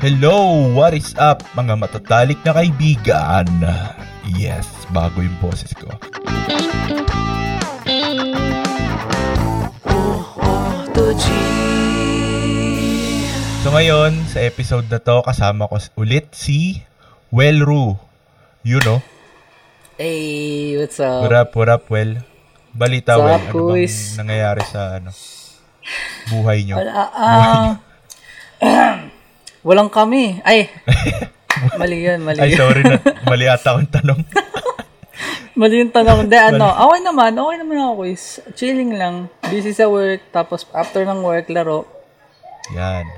Hello! What is up, mga matatalik na kaibigan? Yes, bago yung boses ko. So ngayon, sa episode na to, kasama ko ulit si Welru. You know? Hey, what's up? What up, what up, Well? Balita, What's Well. up, Ano bang nangyayari sa ano, buhay nyo? Wala, ah, walang kami. Ay, mali yun, mali Ay, sorry na. Mali ata akong tanong. Mali yung tanong. Hindi, ano, okay naman, okay naman ako, quiz. Chilling lang. Busy sa work, tapos after ng work, laro. Yan.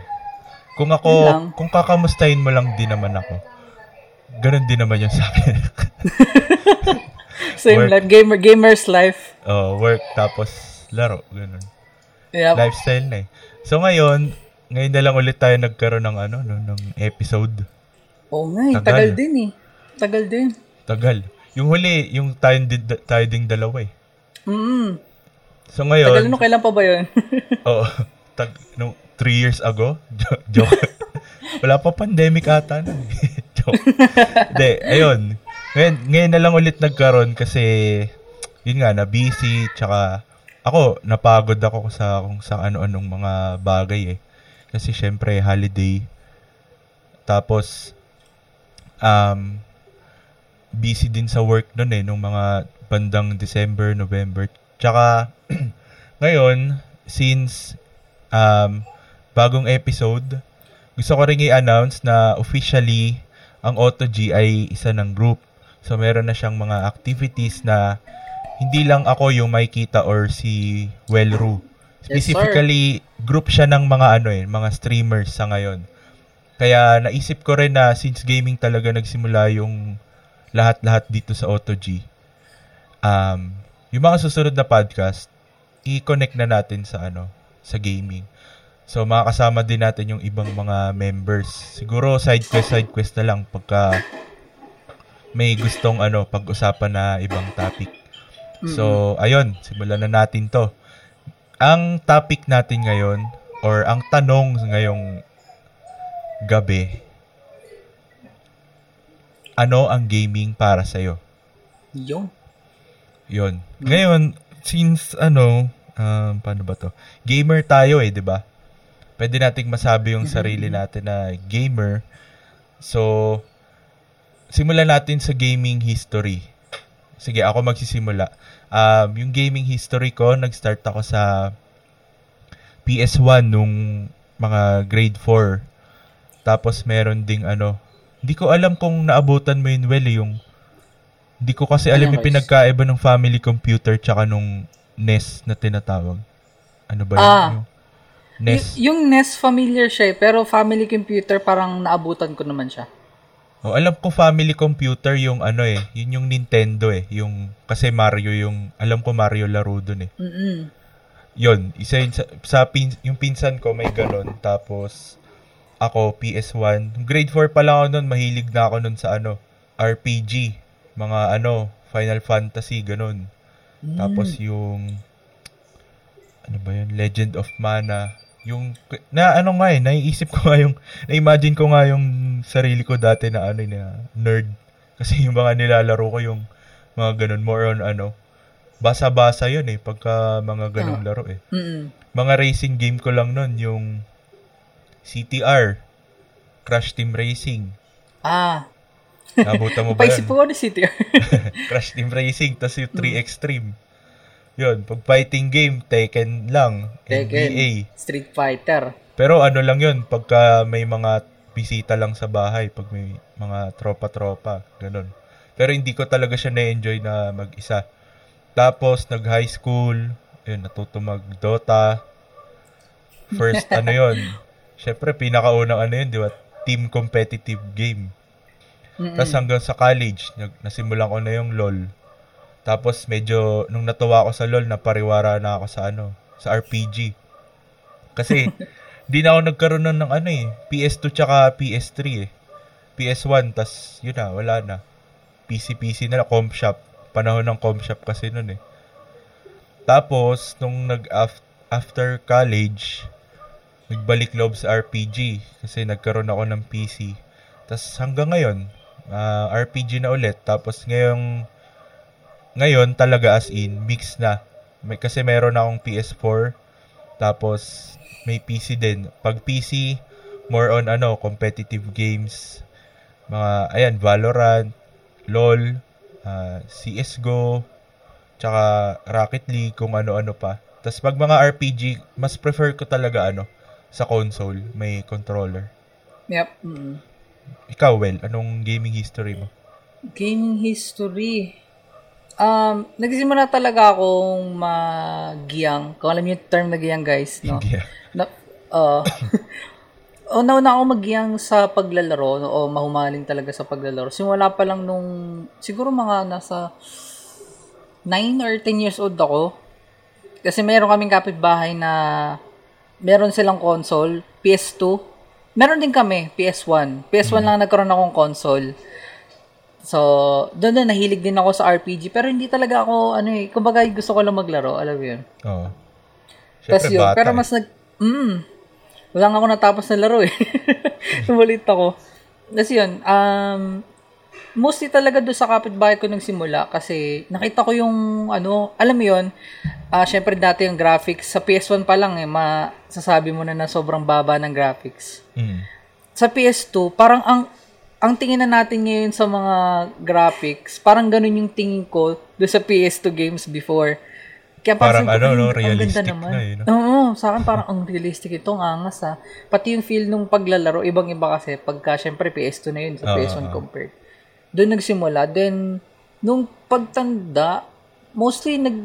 Kung ako, kung kakamustahin mo lang din naman ako, ganun din naman yung sa akin. Same Work. life, gamer, gamer's life. oh, work, tapos laro, ganun. Yep. Lifestyle na eh. So ngayon, ngayon na lang ulit tayo nagkaroon ng ano, no, ng episode. Oo nga, eh, Tagal. tagal din eh. Tagal din. Tagal. Yung huli, yung tayo, tayo ding dalawa eh. Mm, So ngayon, tagal nung kailan pa ba yun? Oo. Tag, no, three years ago? Jo- joke. Wala pa pandemic ata nun. eh. joke. Hindi, ayun. Ngayon, ngayon na lang ulit nagkaroon kasi, yun nga, na busy, tsaka, ako, napagod ako sa kung sa ano-anong mga bagay eh. Kasi syempre, holiday. Tapos, um, busy din sa work nun eh, nung mga bandang December, November. Tsaka, ngayon, since um, bagong episode, gusto ko rin i-announce na officially ang AutoG ay isa ng group. So meron na siyang mga activities na hindi lang ako yung makikita or si Welru. Yes, sir. Specifically, group siya ng mga ano eh, mga streamers sa ngayon. Kaya naisip ko rin na since gaming talaga nagsimula yung lahat-lahat dito sa AutoG, um, yung mga susunod na podcast, i-connect na natin sa ano, sa gaming. So makakasama din natin yung ibang mga members. Siguro side quest side quest na lang pagka may gustong ano pag-usapan na ibang topic. So ayun, simulan na natin 'to. Ang topic natin ngayon or ang tanong ngayong gabi ano ang gaming para sa'yo? Yun. Yun. Ngayon, since ano, um, paano ba to? Gamer tayo eh, di ba? Pwede nating masabi yung sarili natin na gamer. So, simulan natin sa gaming history. Sige, ako magsisimula. Um, yung gaming history ko, nag-start ako sa PS1 nung mga grade 4. Tapos meron ding ano, hindi ko alam kung naabutan mo yun well eh, yung hindi ko kasi alam yung Ano, pinagkaiba ng family computer tsaka nung NES na tinatawag. Ano ba yun? Ah. Yung NES. Y- yung NES familiar siya eh, pero family computer parang naabutan ko naman siya. Oh, alam ko family computer yung ano eh, yun yung Nintendo eh, yung kasi Mario yung alam ko Mario laro dun eh. Mm-mm. Yun, isa yun sa, sa pin, yung pinsan ko may galon tapos ako PS1. Grade 4 pa lang ako nun, mahilig na ako nun sa ano, RPG, mga ano, Final Fantasy ganun. Tapos yung ano ba yun, Legend of Mana. Yung na ano nga eh, naiisip ko nga yung na-imagine ko nga yung sarili ko dati na ano na nerd kasi yung mga nilalaro ko yung mga ganun more on ano basa-basa yun eh pagka mga ganung laro eh. Mm-mm. Mga racing game ko lang nun yung CTR Crash Team Racing. Ah, Nabutan mo ba paisip yun? ko ano CTR. Crash Team Racing, tas yung 3 Extreme. Yun, pag fighting game, Tekken lang, NBA. Tekken, Street Fighter. Pero ano lang yun, pagka may mga bisita lang sa bahay, pag may mga tropa-tropa, ganun. Pero hindi ko talaga siya na-enjoy na mag-isa. Tapos, nag-high school, yun, natuto mag-Dota. First, ano yun, syempre, pinakaunang ano yun, di ba? Team competitive game. Tapos hanggang sa college, nag- nasimulan ko na yung LOL. Tapos medyo, nung natuwa ako sa LOL, napariwara na ako sa ano, sa RPG. Kasi, di na ako nagkaroon nun ng ano eh, PS2 tsaka PS3 eh. PS1, tas yun na, wala na. PC-PC na lang, comp shop. Panahon ng comp shop kasi nun eh. Tapos, nung nag af- after college, nagbalik loob sa RPG kasi nagkaroon ako ng PC. Tapos hanggang ngayon, uh, RPG na ulit. Tapos ngayong ngayon talaga as in mix na. May, kasi meron akong PS4 tapos may PC din. Pag PC, more on ano, competitive games. Mga ayan, Valorant, LoL, uh, CS:GO, tsaka Rocket League kung ano-ano pa. Tapos pag mga RPG, mas prefer ko talaga ano sa console, may controller. Yep. Mm-hmm. Ikaw, Well, anong gaming history mo? Gaming history? Um, nagsimula talaga akong magiyang. Kung alam niyo yung term na giyang, guys, no? Yeah. Na, uh, o nauna ako magiyang sa paglalaro no, o mahumaling talaga sa paglalaro. Simula pa lang nung siguro mga nasa 9 or 10 years old ako. Kasi mayroon kaming kapitbahay na meron silang console, PS2. Meron din kami, PS1. PS1 lang nagkaroon akong console. So, doon na nahilig din ako sa RPG. Pero hindi talaga ako, ano eh, kumbaga gusto ko lang maglaro, alam mo yun. Oo. Oh. Tapos yun, pero mas nag, mm, wala nga ako natapos na laro eh. Sumulit ako. Tapos yun, um, mostly talaga doon sa kapitbahay ko nagsimula kasi nakita ko yung ano, alam mo yun, uh, syempre dati yung graphics sa PS1 pa lang eh, masasabi mo na na sobrang baba ng graphics. Mm. Sa PS2, parang ang ang tingin na natin ngayon sa mga graphics, parang ganun yung tingin ko doon sa PS2 games before. Kaya parang ano, no, realistic naman. na eh. No? Oo, sa akin parang ang realistic ito, ang angas ha. Pati yung feel nung paglalaro, ibang-iba kasi pagka syempre PS2 na yun sa PS1 uh, compared doon nagsimula. Then, nung pagtanda, mostly nag,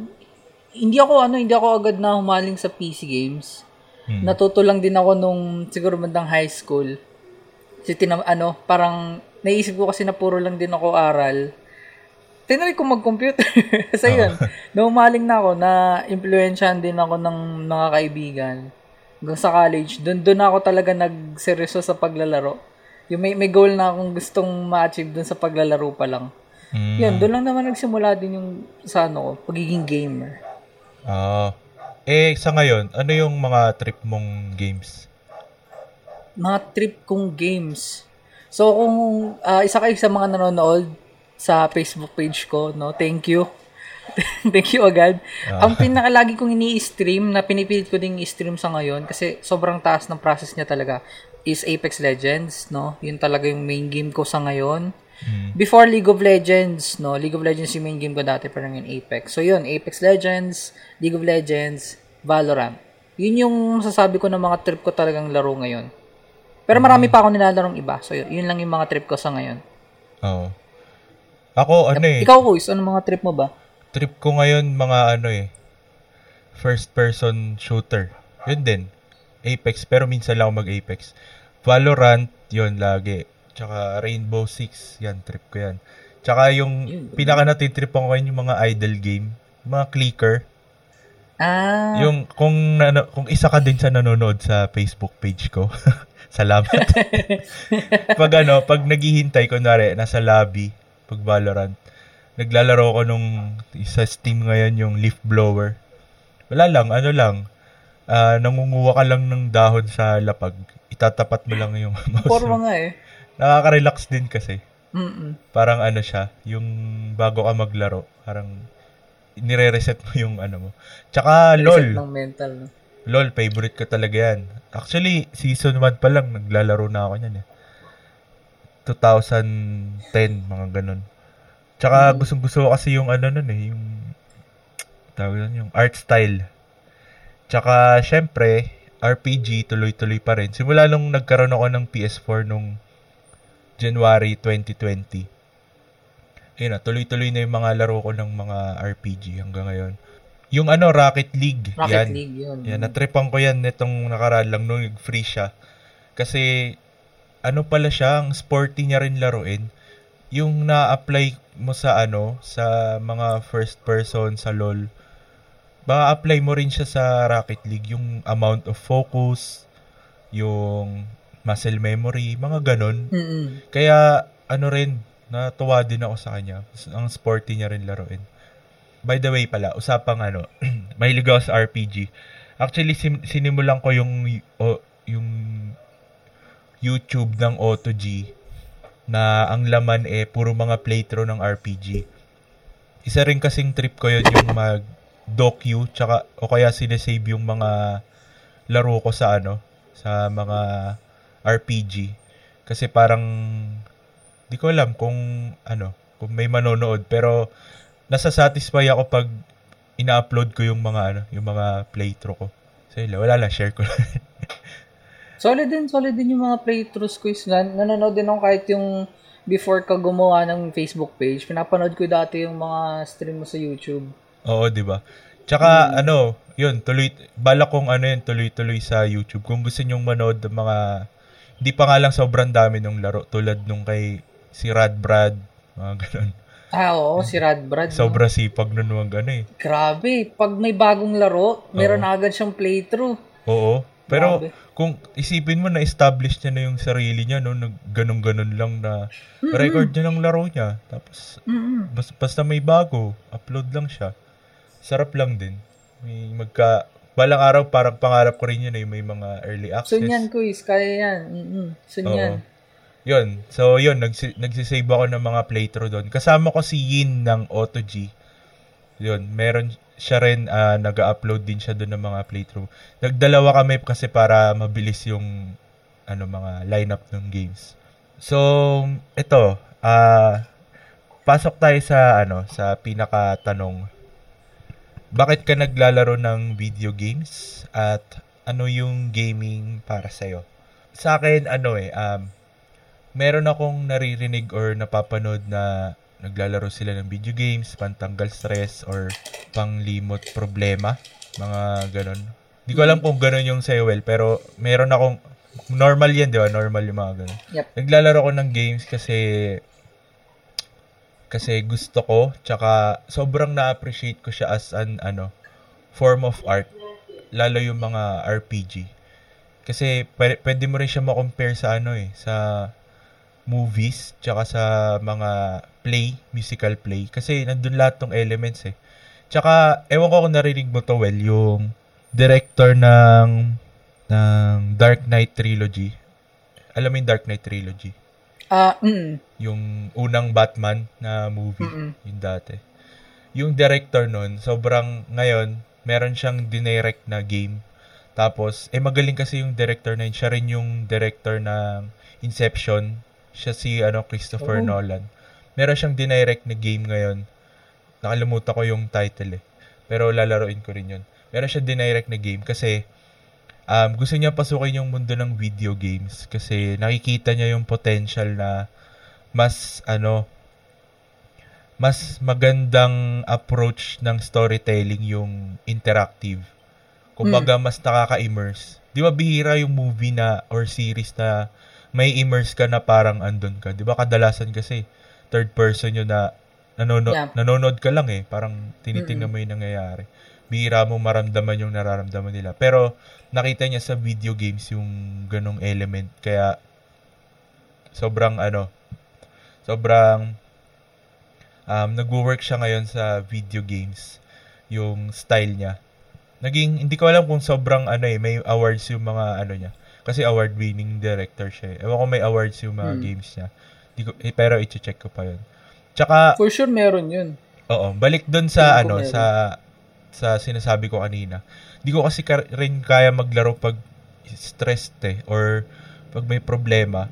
hindi ako ano, hindi ako agad na humaling sa PC games. Hmm. Natuto lang din ako nung siguro bandang high school. Kasi tinam, ano, parang naisip ko kasi na puro lang din ako aral. Tinry ko mag-computer. Kasi oh. yun, nung umaling na ako, na influensyahan din ako ng mga kaibigan. Hanggang sa college, doon doon ako talaga nagseryoso sa paglalaro yung may, may goal na akong gustong ma-achieve dun sa paglalaro pa lang. Mm. Yan, doon lang naman nagsimula din yung sa ano, pagiging gamer. Ah. Uh, eh, sa ngayon, ano yung mga trip mong games? Mga trip kong games. So, kung uh, isa kayo sa mga nanonood sa Facebook page ko, no, thank you. thank you agad. Uh. Ang pinakalagi kong ini-stream na pinipilit ko ding i-stream sa ngayon kasi sobrang taas ng process niya talaga is Apex Legends, no? Yun talaga yung main game ko sa ngayon. Mm. Before League of Legends, no? League of Legends yung main game ko dati, parang yung Apex. So yun, Apex Legends, League of Legends, Valorant. Yun yung sasabi ko na mga trip ko talagang laro ngayon. Pero marami pa ako nilalarong iba. So yun, yun lang yung mga trip ko sa ngayon. Oo. Ako, ano eh. Ikaw, Kuis, ano mga trip mo ba? Trip ko ngayon, mga ano eh. First person shooter. Yun din. Apex, pero minsan lang ako mag-Apex. Valorant, yon lagi. Tsaka Rainbow Six, yan, trip ko yan. Tsaka yung pinaka natitrip ko ngayon yung mga idle game, mga clicker. Ah. Yung kung nano, kung isa ka din sa nanonood sa Facebook page ko. Salamat. pag ano, pag naghihintay ko nare nasa lobby pag Valorant, naglalaro ko nung sa Steam ngayon yung leaf blower. Wala lang, ano lang, uh, nangunguha ka lang ng dahon sa lapag, itatapat mo lang yung mouse. Forma nga eh. Nakaka-relax din kasi. Mm-mm. Parang ano siya, yung bago ka maglaro, parang nire-reset mo yung ano mo. Tsaka Reset LOL. ng mental. No? LOL, favorite ko talaga yan. Actually, season 1 pa lang, naglalaro na ako niyan eh. 2010, mga ganun. Tsaka mm-hmm. gustong gusto ko kasi yung ano nun eh, yung tawag yun, yung art style. Tsaka, syempre, RPG, tuloy-tuloy pa rin. Simula nung nagkaroon ako ng PS4 nung January 2020. Ayun na, tuloy-tuloy na yung mga laro ko ng mga RPG hanggang ngayon. Yung ano, Rocket League. Rocket yan, League, yun. Yan, natripan ko yan nitong nakaraan lang nung free siya. Kasi, ano pala siya, ang sporty niya rin laruin. Yung na-apply mo sa ano, sa mga first person sa LoL baka apply mo rin siya sa Rocket League, yung amount of focus, yung muscle memory, mga ganon. Mm-mm. Kaya, ano rin, natuwa din ako sa kanya. Ang sporty niya rin laruin. By the way pala, usapang ano, mahilig ako sa RPG. Actually, sim- sinimulan ko yung, o, yung YouTube ng AutoG na ang laman eh puro mga playthrough ng RPG. Isa rin kasing trip ko yun yung mag docu tsaka o kaya sinesave yung mga laro ko sa ano sa mga RPG kasi parang di ko alam kung ano kung may manonood pero nasa satisfy ako pag ina-upload ko yung mga ano yung mga playthrough ko so wala lang share ko solid din solid din yung mga playthroughs ko is nan- nanonood din ako kahit yung before ka gumawa ng Facebook page pinapanood ko dati yung mga stream mo sa YouTube Oo, 'di ba? Tsaka hmm. ano, 'yun, tuloy bala kong ano 'yun, tuloy-tuloy sa YouTube. Kung gusto niyo manood ng mga hindi pa nga lang sobrang dami ng laro tulad nung kay si Rad Brad, mga ganun. Ah, oo, si Rad Brad. Sobra no? sipag nun wag ano eh. Grabe, pag may bagong laro, meron oo. agad siyang playthrough. Oo. Pero Grabe. kung isipin mo na establish niya na yung sarili niya no, ganun-ganun lang na mm-hmm. record niya ng laro niya. Tapos mm-hmm. basta, basta may bago, upload lang siya sarap lang din. May magka, balang araw parang pangarap ko rin yun eh, may mga early access. So yan, quiz, kaya yan. Mm-hmm. So yan. Yun. So, yun, nagsi- nagsisave ako ng mga playthrough doon. Kasama ko si Yin ng AutoG. Yun, meron siya rin, uh, nag-upload din siya doon ng mga playthrough. Nagdalawa kami kasi para mabilis yung ano mga lineup ng games. So, ito, uh, pasok tayo sa ano sa pinaka tanong bakit ka naglalaro ng video games at ano yung gaming para sa'yo? Sa akin, ano eh, um, meron akong naririnig or napapanood na naglalaro sila ng video games, pantanggal stress or panglimot problema, mga ganon. Hindi ko alam kung ganon yung sa'yo, well, pero meron akong, normal yan, di ba? Normal yung mga ganon. Yep. Naglalaro ko ng games kasi kasi gusto ko tsaka sobrang na-appreciate ko siya as an ano form of art lalo yung mga RPG kasi pwede, pwede mo rin siya ma-compare sa ano eh sa movies tsaka sa mga play musical play kasi nandun lahat ng elements eh tsaka ewan ko kung narinig mo to well yung director ng ng Dark Knight trilogy alam mo yung Dark Knight trilogy Ah, uh, mm. Yung unang Batman na movie, Mm-mm. yung dati. Yung director nun, sobrang ngayon, meron siyang dinirect na game. Tapos, eh magaling kasi yung director na yun. Siya rin yung director ng Inception. Siya si ano Christopher oh. Nolan. Meron siyang dinirect na game ngayon. Nakalimutan ko yung title eh. Pero lalaroin ko rin yun. Meron siya dinirect na game kasi um, gusto niya pasukin yung mundo ng video games kasi nakikita niya yung potential na mas ano mas magandang approach ng storytelling yung interactive. Kumbaga mm. mas nakaka-immerse. 'Di ba bihira yung movie na or series na may immerse ka na parang andun ka. 'Di ba kadalasan kasi third person yun na nanonood yeah. nanonood ka lang eh, parang tinitingnan mo yung nangyayari bihira mo maramdaman yung nararamdaman nila. Pero nakita niya sa video games yung ganong element. Kaya sobrang ano, sobrang um, nagwo-work siya ngayon sa video games. Yung style niya. Naging, hindi ko alam kung sobrang ano eh, may awards yung mga ano niya. Kasi award-winning director siya eh. Ewan ko may awards yung mga hmm. games niya. Di ko, eh, pero i-check ko pa yun. Tsaka, For sure meron yun. Oo, balik doon sa ano, meron. sa sa sinasabi ko kanina. Hindi ko kasi ka- rin kaya maglaro pag stressed eh, or pag may problema.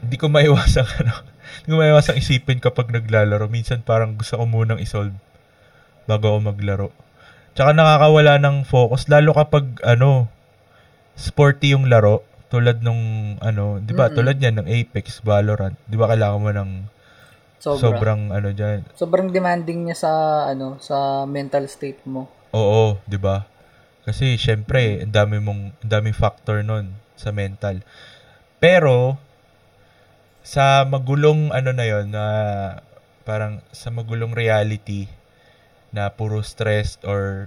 Hindi ko maiwasang ano, hindi ko maiwasang isipin kapag naglalaro. Minsan parang gusto ko munang isolve bago ako maglaro. Tsaka nakakawala ng focus lalo kapag ano sporty yung laro tulad nung ano, 'di ba? Tulad niyan ng Apex, Valorant. 'Di ba kailangan mo ng Sobra. Sobrang ano diyan. Sobrang demanding niya sa ano, sa mental state mo. Oo, 'di ba? Kasi syempre, ang dami mong ang daming factor nun sa mental. Pero sa magulong ano na 'yon na parang sa magulong reality na puro stress or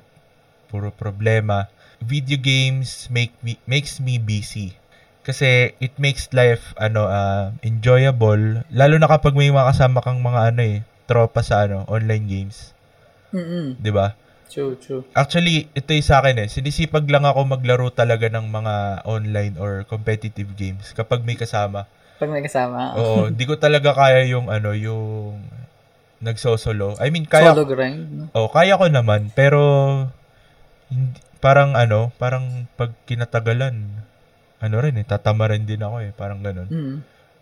puro problema, video games make me makes me busy kasi it makes life ano uh, enjoyable lalo na kapag may mga kasama kang mga ano eh tropa sa ano online games. Mm. 'Di ba? True, true. Actually, ito yung sa akin eh. Sinisipag lang ako maglaro talaga ng mga online or competitive games kapag may kasama. Pag may kasama. Oo, di ko talaga kaya yung ano, yung nagsosolo. I mean, kaya Solo grind. no? Oh, kaya ko naman, pero hindi, parang ano, parang pag kinatagalan, ano rin eh, tatama rin din ako eh, parang ganun. Mm.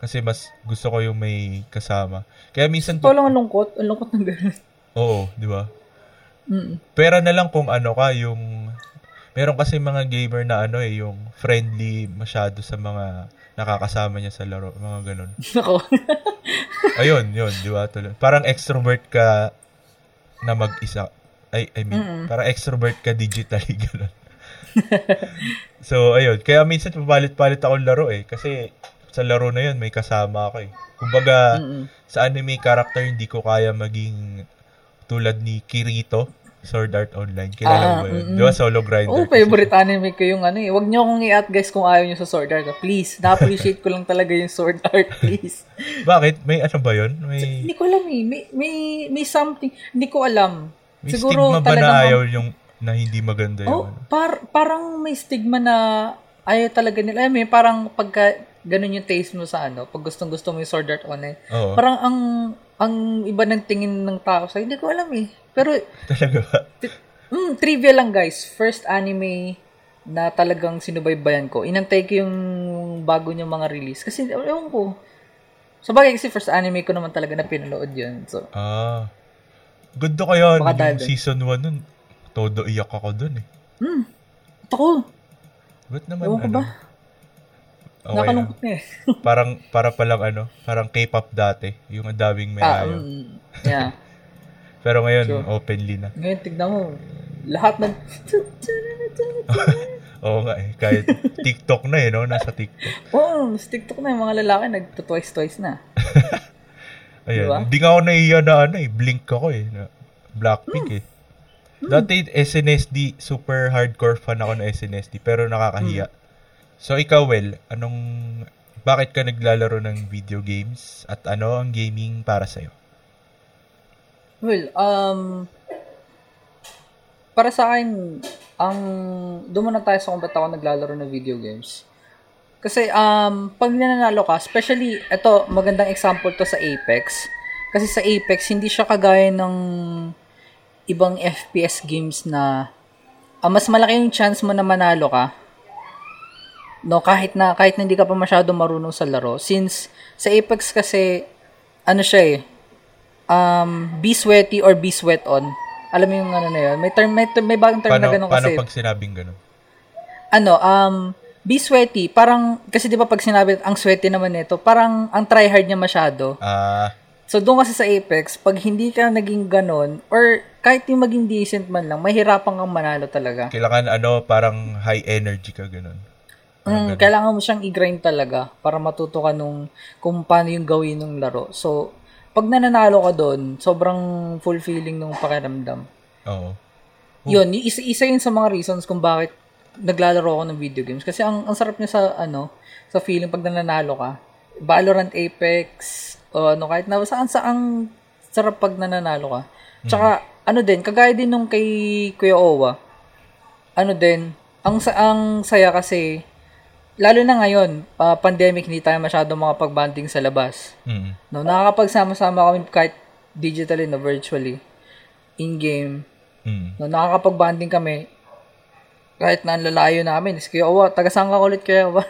Kasi mas gusto ko yung may kasama. Kaya minsan, Ito lang ang lungkot. Ang lungkot ng ganun. oo, di ba? Mm. Pera na lang kung ano ka, yung, meron kasi mga gamer na ano eh, yung friendly masyado sa mga nakakasama niya sa laro, mga ganun. Ako. Ayun, yun, di ba? Parang extrovert ka na mag-isa. Ay, I mean, Mm-mm. parang extrovert ka digitally, gano'n. so, ayun. Kaya minsan papalit-palit ako laro eh. Kasi sa laro na yun, may kasama ako eh. Kumbaga, Mm-mm. sa anime character, hindi ko kaya maging tulad ni Kirito, Sword Art Online. Kilala Ah, mo ba yun? mm-mm. Di ba? Solo grinder. Oh, kasi. favorite anime ko yung ano eh. Huwag niyo akong i-at guys kung ayaw niyo sa Sword Art. Please, na-appreciate ko lang talaga yung Sword Art, please. Bakit? May ano ba yun? May, Hindi ko alam eh. May, may, may something. Hindi ko alam. May Siguro stigma ba na ayaw yung na hindi maganda yung Oh, ano? par, parang may stigma na ayaw talaga nila. Mo yun, parang pagka ganun yung taste mo sa ano, pag gustong gusto mo yung Sword Art Online, Oo. parang ang ang iba ng tingin ng tao sa hindi ko alam eh. Pero Talaga ba? mm, trivia lang guys, first anime na talagang sinubaybayan ko. Inantay ko yung bago niyang mga release kasi ewan ko. Sa bagay kasi first anime ko naman talaga na pinanood yun. So, Ah. Ganda kaya Baka yung dahil- season 1 nun. Todo iyak ako dun eh. hmm, ito ko. Ba't naman Ewan ano? ba? Okay. Nakalungkot na eh. Parang, para palang ano, parang K-pop dati. Yung ang daming may ah, ayaw. mm, yeah. Pero ngayon, Sure. openly na. Ngayon, tignan mo. Lahat ng... Oo nga eh. Kahit TikTok na eh, no? Nasa TikTok. Oo, oh, sa TikTok na yung mga lalaki nagto-twice-twice na. Ayan. Diba? Hindi nga ako naiiya na ano eh. Blink ako eh. Na, Blackpink Hmm. eh. Dati SNSD, super hardcore fan ako ng SNSD. Pero nakakahiya. Hmm. So ikaw, Well, anong... Bakit ka naglalaro ng video games? At ano ang gaming para sa'yo? Well, um... Para sa akin, ang... Doon muna tayo sa kung ba't ako naglalaro ng video games. Kasi, um, pag nananalo ka, especially, ito, magandang example to sa Apex. Kasi sa Apex, hindi siya kagaya ng ibang FPS games na ah, mas malaki yung chance mo na manalo ka. No, kahit na kahit na hindi ka pa masyado marunong sa laro. Since sa Apex kasi ano siya eh, um, be sweaty or be sweat on. Alam mo yung ano na yun? May term, may, may bagong term Paano, na ganun paano kasi. pag sinabing ganun? Ano, um, be sweaty. Parang, kasi di ba pag sinabi, ang sweaty naman nito, parang ang tryhard niya masyado. Ah, So, doon kasi sa Apex, pag hindi ka naging ganon, or kahit yung maging decent man lang, mahirapan kang manalo talaga. kailangan ano, parang high energy ka ganun. Mm, kailangan mo siyang i-grind talaga para matuto ka nung kung paano yung gawin ng laro. So, pag nananalo ka doon, sobrang fulfilling nung pakiramdam. Oo. Yun, y- isa, isa yun sa mga reasons kung bakit naglalaro ako ng video games. Kasi ang, ang sarap niya sa, ano, sa feeling pag nananalo ka. Valorant, Apex, o ano, kahit na saan saang sarap pag nananalo ka. Tsaka, ano din, kagaya din nung kay Kuya Owa, ano din, ang, sa- ang saya kasi, lalo na ngayon, ah, pandemic, hindi tayo masyado makapag-banding sa labas. Mm. No, nakakapagsama-sama kami kahit digitally na virtually, in-game, Mm. No, nakakapag-banding kami. Kahit na ang lalayo namin. Is Kuya Owa, taga saan ka ulit Kuya Owa?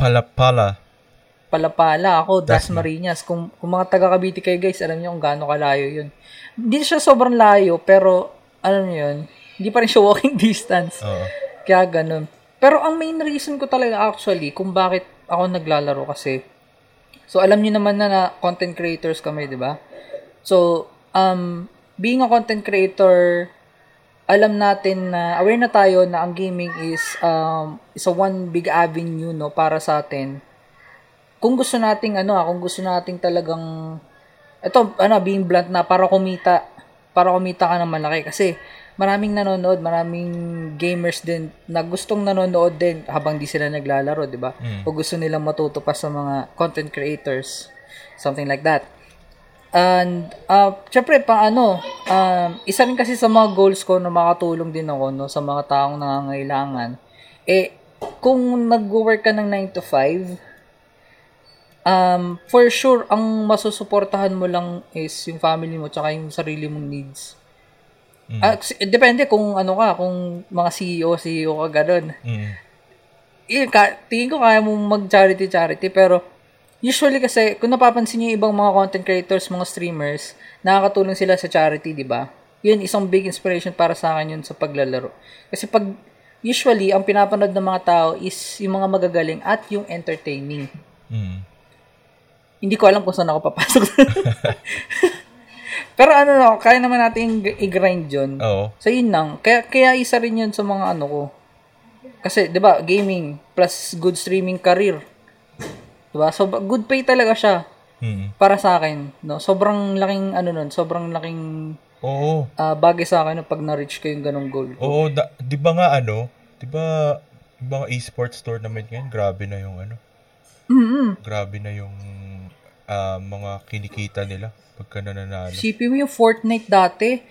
Pala-pala. Palapala, ako, Dasmariñas. Kung, kung mga taga Cavite kayo guys, alam niyo kung gaano kalayo yun. Hindi siya sobrang layo, pero, alam niyo yun, hindi pa rin siya walking distance. Oo. Kaya ganun. Pero ang main reason ko talaga actually, kung bakit ako naglalaro kasi, so alam niyo naman na, na content creators kami, di ba? So, um, being a content creator, alam natin na aware na tayo na ang gaming is um is a one big avenue no para sa atin. Kung gusto nating ano, ah, kung gusto nating talagang ito ano being blunt na para kumita para kumita ka ng malaki kasi maraming nanonood, maraming gamers din na gustong nanonood din habang di sila naglalaro, 'di ba? O gusto nilang matuto pa sa mga content creators, something like that. And, uh, syempre, pa ano, um, isa rin kasi sa mga goals ko na makatulong din ako no, sa mga taong nangangailangan. Eh, kung nag-work ka ng 9 to 5, um, for sure, ang masusuportahan mo lang is yung family mo tsaka yung sarili mong needs. Mm. Uh, depende kung ano ka, kung mga CEO, CEO ka gano'n. Mm. Eh, ka, tingin ko kaya mo mag-charity-charity, pero usually kasi, kung napapansin niyo ibang mga content creators, mga streamers, nakakatulong sila sa charity, di ba? Yun, isang big inspiration para sa akin yun sa paglalaro. Kasi pag, usually, ang pinapanood ng mga tao is yung mga magagaling at yung entertaining. Mm. Hindi ko alam kung saan ako papasok. Pero ano na, kaya naman natin i-grind yun. Oo. So, yun lang. Kaya, kaya isa rin yun sa mga ano ko. Kasi, di ba, gaming plus good streaming career Diba? So, good pay talaga siya. Hmm. Para sa akin, no? Sobrang laking ano nun, sobrang laking Oo. Uh, bagay sa akin pag na-reach ko yung ganong goal. Oo, da, 'di ba nga ano? 'Di ba mga esports tournament ngayon, grabe na yung ano. Mm-hmm. Grabe na yung uh, mga kinikita nila pagka nananalo. Sipin mo yung Fortnite dati,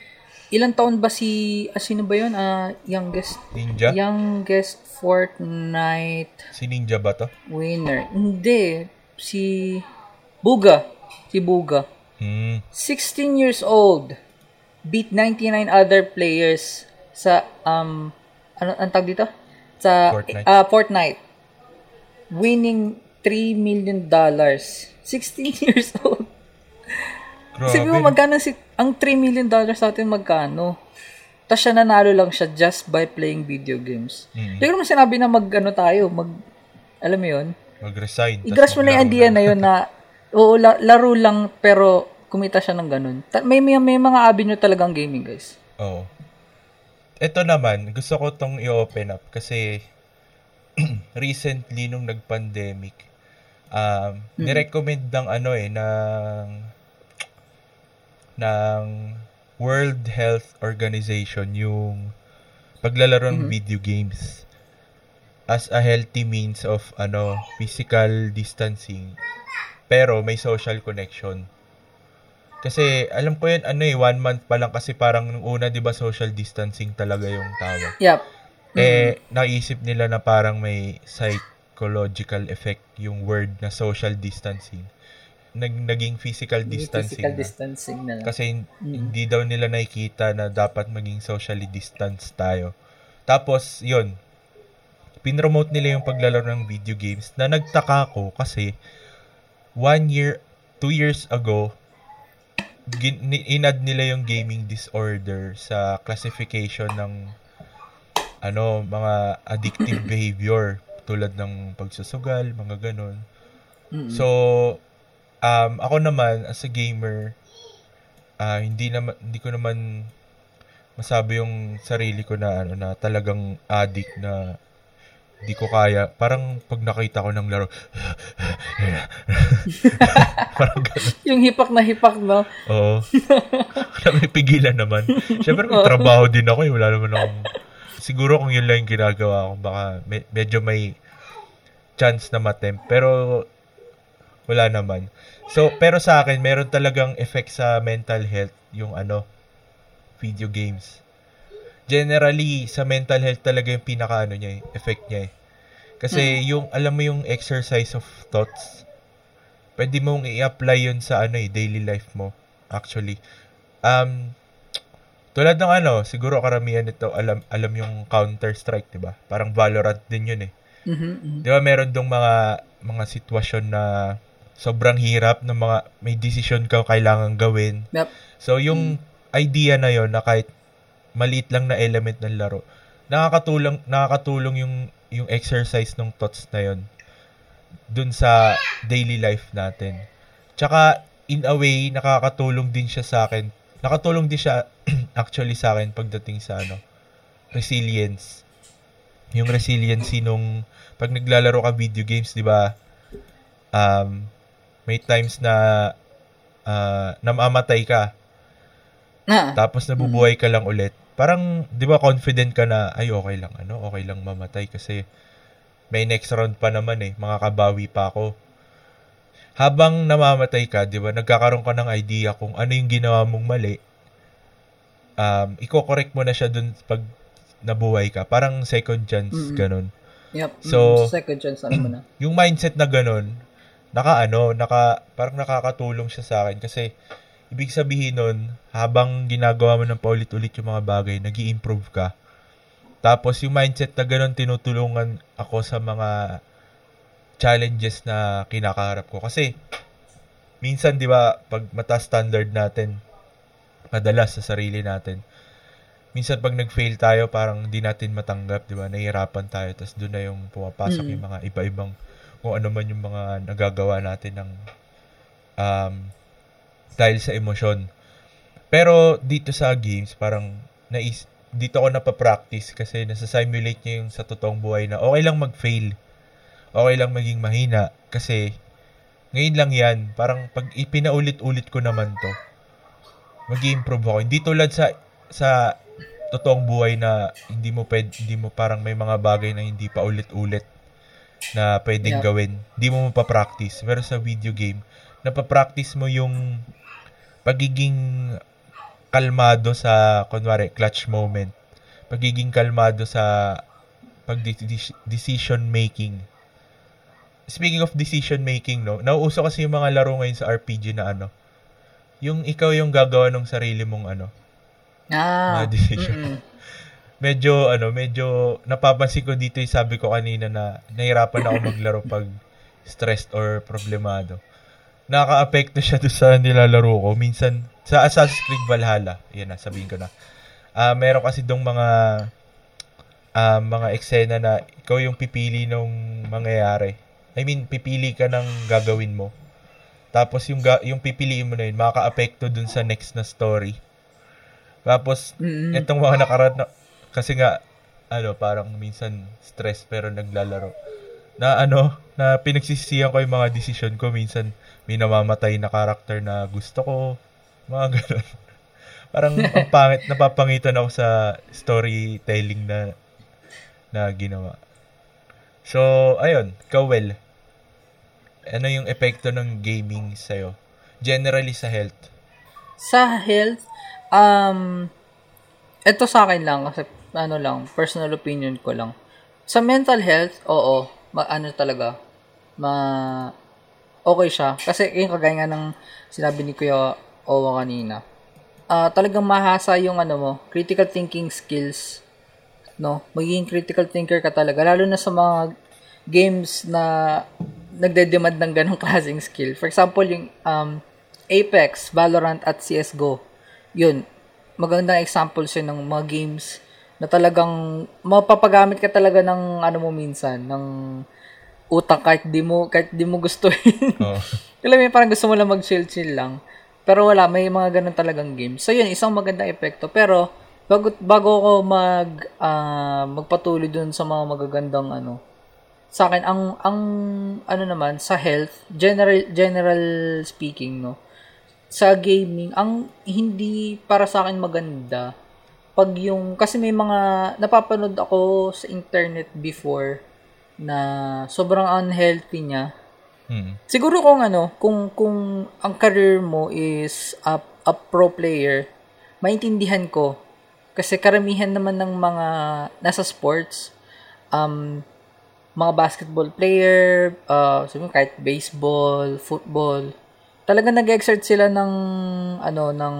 ilang taon ba si, ah, sino ba yun? Uh, youngest? Ninja? Youngest Fortnite. Si Ninja ba to? Winner. Hindi. Si Buga. Si Buga. Hmm. 16 years old. Beat 99 other players sa, um, ano, ang tag dito? Sa, Fortnite. Uh, Fortnite. Winning 3 million dollars. 16 years old. Sabi mo, magkano si, ang 3 million dollars sa atin magkano? Tapos siya nanalo lang siya just by playing video games. Mm. Hindi ko naman sinabi na mag, ano tayo, mag, alam mo yun? Mag-resign. I-grasp mo na yung idea na yun na, oo, laro lang, pero kumita siya ng ganun. May, may, may mga avenue talagang gaming, guys. Oo. Ito naman, gusto ko tong i-open up kasi recently nung nag-pandemic, um, mm-hmm. nirecommend ng ano eh, ng ng World Health Organization yung paglalaro ng mm-hmm. video games as a healthy means of ano physical distancing pero may social connection. Kasi alam ko yan ano eh one month pa lang kasi parang nung una 'di ba social distancing talaga yung tawag. Yep. Mm-hmm. Eh naisip nila na parang may psychological effect yung word na social distancing nag, naging physical distancing. Physical na. distancing na lang. Kasi mm-hmm. hindi daw nila nakikita na dapat maging socially distanced tayo. Tapos, yun, pinromote nila yung paglalaro ng video games na nagtaka ko kasi one year, two years ago, gin, inad nila yung gaming disorder sa classification ng ano, mga addictive behavior tulad ng pagsusugal, mga ganun. Mm-hmm. So, um, ako naman, as a gamer, uh, hindi naman, hindi ko naman masabi yung sarili ko na ano na talagang addict na hindi ko kaya. Parang pag nakita ko ng laro, parang ganun. Yung hipak na hipak, no? Oo. may pigilan naman. Siyempre, may trabaho din ako eh. Wala naman akong... Siguro kung yun lang yung ginagawa ko, baka me- medyo may chance na matemp. Pero wala naman. So, pero sa akin, meron talagang effect sa mental health yung ano, video games. Generally, sa mental health talaga yung pinaka ano niya, eh, effect niya eh. Kasi hmm. yung, alam mo yung exercise of thoughts, pwede mong i-apply yun sa ano eh, daily life mo, actually. Um, tulad ng ano, siguro karamihan nito, alam, alam yung Counter-Strike, di ba? Parang Valorant din yun eh. Mm-hmm, mm-hmm. Di ba meron dong mga, mga sitwasyon na sobrang hirap ng mga may decision ka kailangan gawin. Yep. So yung mm. idea na yon na kahit maliit lang na element ng laro, nakakatulong nakakatulong yung yung exercise ng thoughts na yon dun sa daily life natin. Tsaka in a way nakakatulong din siya sa akin. Nakatulong din siya actually sa akin pagdating sa ano resilience. Yung resiliency nung pag naglalaro ka video games, 'di ba? Um, may times na uh, namamatay ka. Ah. Tapos nabubuhay ka lang ulit. Parang, di ba, confident ka na, ay, okay lang, ano, okay lang mamatay kasi may next round pa naman eh, makakabawi pa ako. habang namamatay ka, di ba, nagkakaroon ka ng idea kung ano yung ginawa mong mali, um, i-correct mo na siya dun pag nabuhay ka. Parang second chance, mm-hmm. ganun. Yep. So, second chance na mo na. Yung mindset na ganun, naka ano, naka, parang nakakatulong siya sa akin kasi ibig sabihin nun, habang ginagawa mo ng paulit-ulit yung mga bagay, nag improve ka. Tapos yung mindset na ganun, tinutulungan ako sa mga challenges na kinakaharap ko. Kasi, minsan, di ba, pag mata standard natin, madalas sa sarili natin, minsan pag nag-fail tayo, parang di natin matanggap, di ba? Nahihirapan tayo, tapos doon na yung pumapasok mm. yung mga iba-ibang, kung ano man yung mga nagagawa natin ng, um, dahil sa emosyon. Pero dito sa games, parang nais, dito ako napapractice kasi nasa-simulate niya yung sa totoong buhay na okay lang mag-fail okay lang maging mahina kasi ngayon lang yan, parang pag ipinaulit-ulit ko naman to, mag improve ako. Hindi tulad sa sa totoong buhay na hindi mo pwede, hindi mo parang may mga bagay na hindi pa ulit-ulit na pwedeng yeah. gawin. Hindi mo mapapractice. Pero sa video game, napapractice mo yung pagiging kalmado sa, kunwari, clutch moment. Pagiging kalmado sa pag-decision making speaking of decision making, no, nauuso kasi yung mga laro ngayon sa RPG na ano, yung ikaw yung gagawa ng sarili mong ano, ah, mga decision. Mm-mm. Medyo, ano, medyo napapansin ko dito yung sabi ko kanina na nahirapan ako maglaro pag stressed or problemado. Nakaka-apekto siya doon sa nilalaro ko. Minsan, sa Assassin's Creed Valhalla, yan na, sabihin ko na. Uh, meron kasi dong mga uh, mga eksena na ikaw yung pipili nung mangyayari I mean, pipili ka ng gagawin mo. Tapos yung ga- yung pipiliin mo na yun, makaka-apekto dun sa next na story. Tapos, mm-hmm. itong mga nakaraan na, kasi nga, ano, parang minsan stress pero naglalaro. Na ano, na pinagsisisiyan ko yung mga decision ko. Minsan, may namamatay na karakter na gusto ko. Mga ganun. parang ang pangit, napapangitan ako sa storytelling na na ginawa. So, ayun, Kawel, ano yung epekto ng gaming sa'yo? Generally sa health. Sa health, um, ito sa akin lang, kasi ano lang, personal opinion ko lang. Sa mental health, oo, ma, ano talaga, ma, okay siya. Kasi yung kagaya nga ng sinabi ni Kuya Owa kanina, uh, talagang mahasa yung ano mo, critical thinking skills, no? Magiging critical thinker ka talaga, lalo na sa mga games na nagde-demand ng ganong klaseng skill. For example, yung um, Apex, Valorant at CSGO. Yun, magandang examples yun ng mga games na talagang mapapagamit ka talaga ng ano mo minsan, ng utak kahit di mo kahit di mo gusto. oh. Alam mo, parang gusto mo lang mag-chill-chill lang. Pero wala, may mga ganun talagang games. So yun, isang magandang epekto. Pero bago bago ako mag uh, magpatuloy dun sa mga magagandang ano, sa akin ang ang ano naman sa health general general speaking no sa gaming ang hindi para sa akin maganda pag yung kasi may mga napapanood ako sa internet before na sobrang unhealthy niya hmm. siguro kung ano kung kung ang career mo is a, a pro player maintindihan ko kasi karamihan naman ng mga nasa sports um mga basketball player, uh, sabi kahit baseball, football, talaga nag-exert sila ng ano ng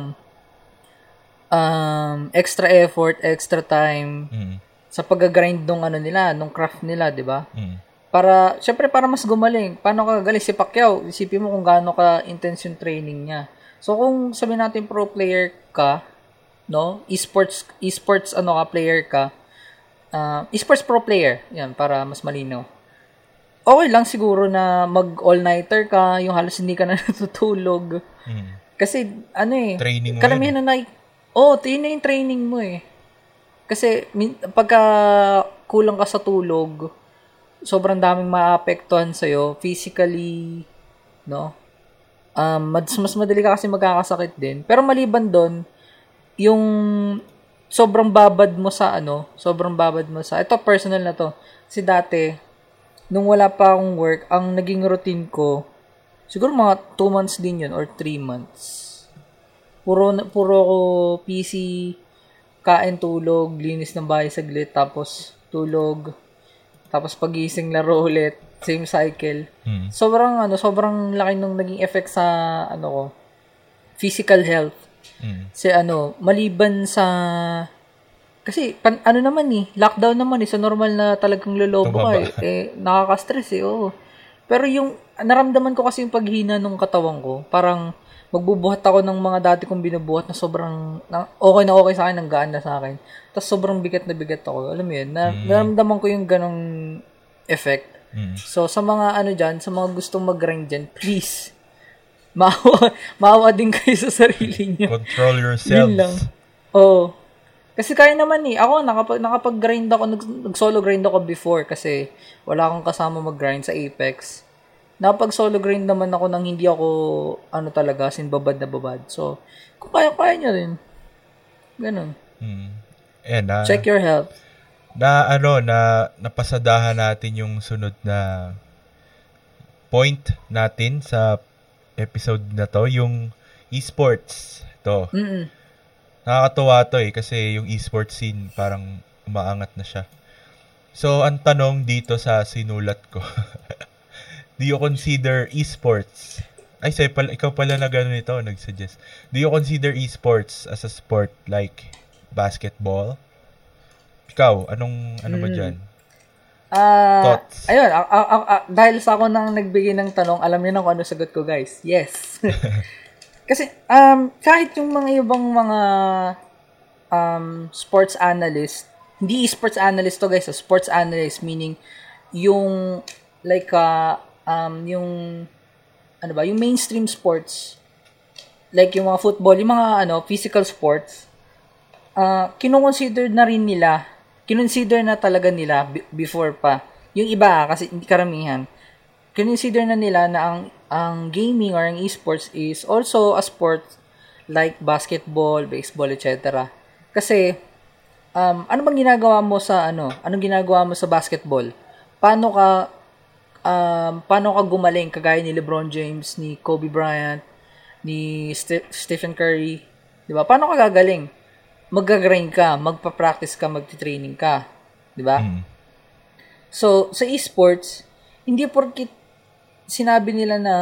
um, extra effort, extra time mm. sa pag-grind ng ano nila, nung craft nila, 'di ba? Mm. Para syempre para mas gumaling. Paano ka galing si Pacquiao? Isipin mo kung gaano ka intense yung training niya. So kung sabi natin pro player ka, no? Esports esports ano ka player ka, uh, esports pro player, yan, para mas malino. Okay lang siguro na mag all-nighter ka, yung halos hindi ka na natutulog. Hmm. Kasi, ano eh, training karamihan na na, oh, yun na yung training mo eh. Kasi, pagka kulang ka sa tulog, sobrang daming maapektuhan sa'yo, physically, no? Um, mas, mas madali ka kasi magkakasakit din. Pero maliban doon, yung sobrang babad mo sa ano, sobrang babad mo sa, ito personal na to. Kasi dati, nung wala pa akong work, ang naging routine ko, siguro mga 2 months din yun or 3 months. Puro, puro ko PC, kain, tulog, linis ng bahay saglit, tapos tulog, tapos pagising laro ulit, same cycle. Hmm. Sobrang ano, sobrang laki nung naging effect sa ano ko, physical health. Mm. Kasi ano, maliban sa kasi pan, ano naman eh, lockdown naman eh, sa normal na talagang lolobo ka eh, eh nakaka-stress eh, oo. Pero yung naramdaman ko kasi yung paghina ng katawan ko, parang magbubuhat ako ng mga dati kong binubuhat na sobrang na, okay na okay sa akin, ang gaan na sa akin. Tapos sobrang bigat na bigat ako. Alam mo yun, na, naramdaman ko yung ganong effect. Mm. So, sa mga ano dyan, sa mga gustong mag-grind dyan, please, maawa, maawa din kayo sa sarili niyo. Control Yun yourselves. lang. Oo. Kasi kaya naman eh. Ako, nakapag, nakapag-grind ako, nag, nag-solo grind ako before kasi wala akong kasama mag-grind sa Apex. Nakapag-solo grind naman ako nang hindi ako, ano talaga, sin babad na babad. So, kung kaya-kaya niya rin. Ganun. Mm. Ayan, na, Check your health. na ano, na napasadahan natin yung sunod na point natin sa episode na to, yung esports. To. Mm-mm. Nakakatuwa to eh, kasi yung esports scene parang umaangat na siya. So, ang tanong dito sa sinulat ko, do you consider esports? Ay, say, pala, ikaw pala na gano'n ito, nag-suggest. Do you consider esports as a sport like basketball? Ikaw, anong, ano ba dyan? Ah, Thoughts? ayun, a- a- a- a- dahil sa ako nang nagbigay ng tanong, alam niyo na kung ano sagot ko, guys. Yes. Kasi um kahit yung mga ibang mga um sports analyst, hindi sports analyst to, guys, ah, sports analyst meaning yung like uh, um yung ano ba, yung mainstream sports like yung mga football, yung mga ano, physical sports, uh, kinoconsider na rin nila, kinonsider na talaga nila be- before pa. Yung iba, kasi hindi karamihan, kinonsider na nila na ang ang gaming or ang esports is also a sport like basketball, baseball, etc. Kasi, um, ano bang ginagawa mo sa ano? Anong ginagawa mo sa basketball? Paano ka um, paano ka gumaling kagaya ni LeBron James, ni Kobe Bryant, ni Ste- Stephen Curry, 'di ba? Paano ka gagaling? Magga-grind ka, magpa-practice ka, magti-training ka, 'di ba? Mm. So, sa esports, hindi porkit sinabi nila na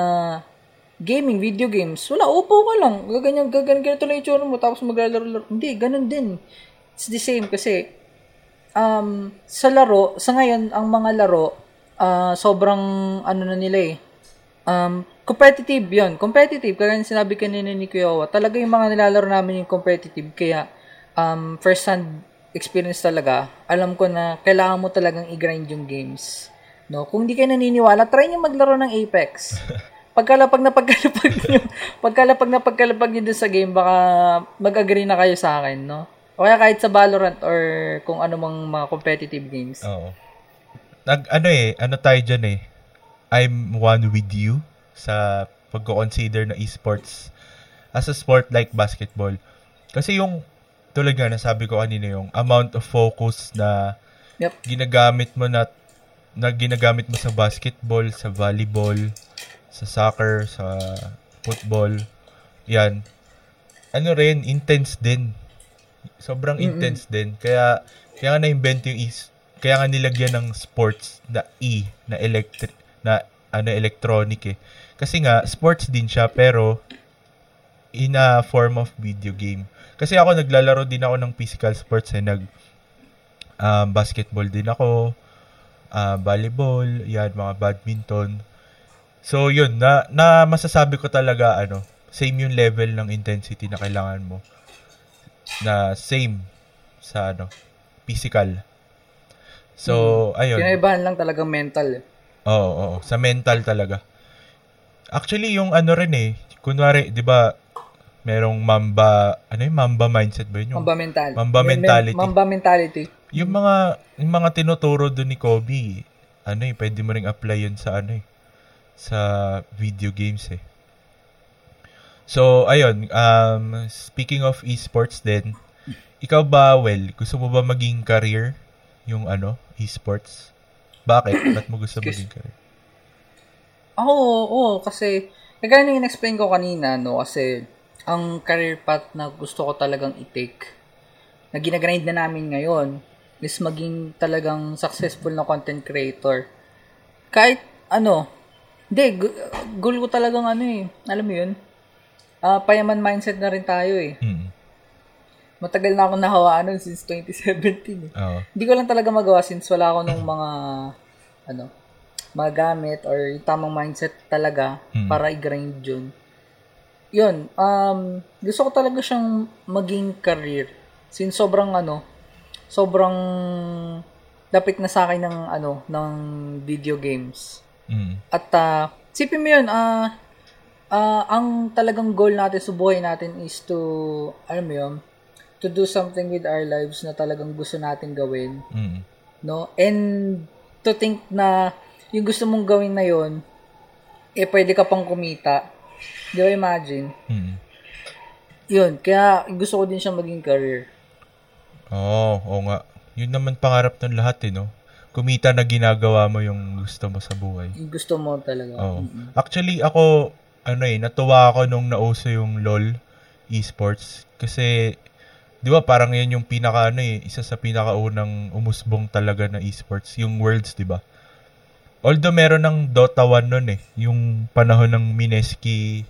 gaming, video games, wala, upo ka lang. Gaganyan, gaganyan, ganito lang yung itsura mo, tapos maglalaro. Hindi, ganun din. It's the same kasi, um, sa laro, sa ngayon, ang mga laro, ah, sobrang, ano na nila eh, um, competitive yon Competitive, kaya yung sinabi kanina ni Kuya Owa, talaga yung mga nilalaro namin yung competitive, kaya, um, first hand experience talaga, alam ko na kailangan mo talagang i-grind yung games. No, kung di kayo naniniwala, try niyo maglaro ng Apex. Pagkalapag na pagkalapag niyo, pagkalapag na pagkalapag niyo dun sa game, baka mag-agree na kayo sa akin, no? O kaya kahit sa Valorant or kung ano mang mga competitive games. Oo. Nag, ano eh, ano tayo dyan eh. I'm one with you sa pagko-consider na esports as a sport like basketball. Kasi yung, tulad nga nasabi ko kanina yung amount of focus na Yep. ginagamit mo na na ginagamit mo sa basketball, sa volleyball, sa soccer, sa football. Yan. Ano rin, intense din. Sobrang intense din. Kaya, kaya nga na-invent yung is, kaya nga nilagyan ng sports na E, na electric, na ano, electronic eh. Kasi nga, sports din siya, pero in a form of video game. Kasi ako, naglalaro din ako ng physical sports eh. Nag, um, basketball din ako, ah, volleyball, yan, mga badminton. So, yun, na, na masasabi ko talaga, ano, same yung level ng intensity na kailangan mo. Na same sa, ano, physical. So, ayun. Kinaibahan lang talaga mental. eh. Oo, oo, sa mental talaga. Actually, yung ano rin eh, kunwari, di ba, merong mamba, ano yung mamba mindset ba yun? Yung, Mamba mentality. Mamba mentality. Mamba mentality. Yung mga yung mga tinuturo doon ni Kobe, ano eh, pwede mo ring apply yun sa ano eh, sa video games eh. So, ayun, um, speaking of esports din, ikaw ba, well, gusto mo ba maging career yung ano, esports? Bakit? Ba't mo gusto maging career? Oo, oo, kasi Kaya na in-explain ko kanina, no, kasi ang career path na gusto ko talagang i-take, na ginagrind na namin ngayon, is maging talagang successful na content creator. Kahit, ano, hindi, goal ko talagang ano eh, alam mo yun, uh, payaman mindset na rin tayo eh. Mm. Matagal na ako nahawaan nun since 2017 eh. Oo. Hindi ko lang talaga magawa since wala ako nung mga, ano, mga gamit or yung tamang mindset talaga Mm. para i-grind yun. Yun, um, gusto ko talaga siyang maging career. Since sobrang ano, sobrang lapit na sa akin ng ano, ng video games. Mm. At uh, sipin mo yun, ah ah, ang talagang goal natin sa buhay natin is to, alam mo yun, to do something with our lives na talagang gusto natin gawin Mm. no? And to think na yung gusto mong gawin na yon eh pwede ka pang kumita. Di ba imagine? Mm. Yun, kaya gusto ko din siya maging career. Oo, oo nga. Yun naman pangarap ng lahat eh, no? Kumita na ginagawa mo yung gusto mo sa buhay. Yung gusto mo talaga. Oo. Actually, ako, ano eh, natuwa ako nung nauso yung LOL esports. Kasi, di ba parang yan yung pinaka, ano eh, isa sa pinakaunang umusbong talaga na esports. Yung Worlds, di ba? Although meron ng Dota 1 nun eh. Yung panahon ng Mineski,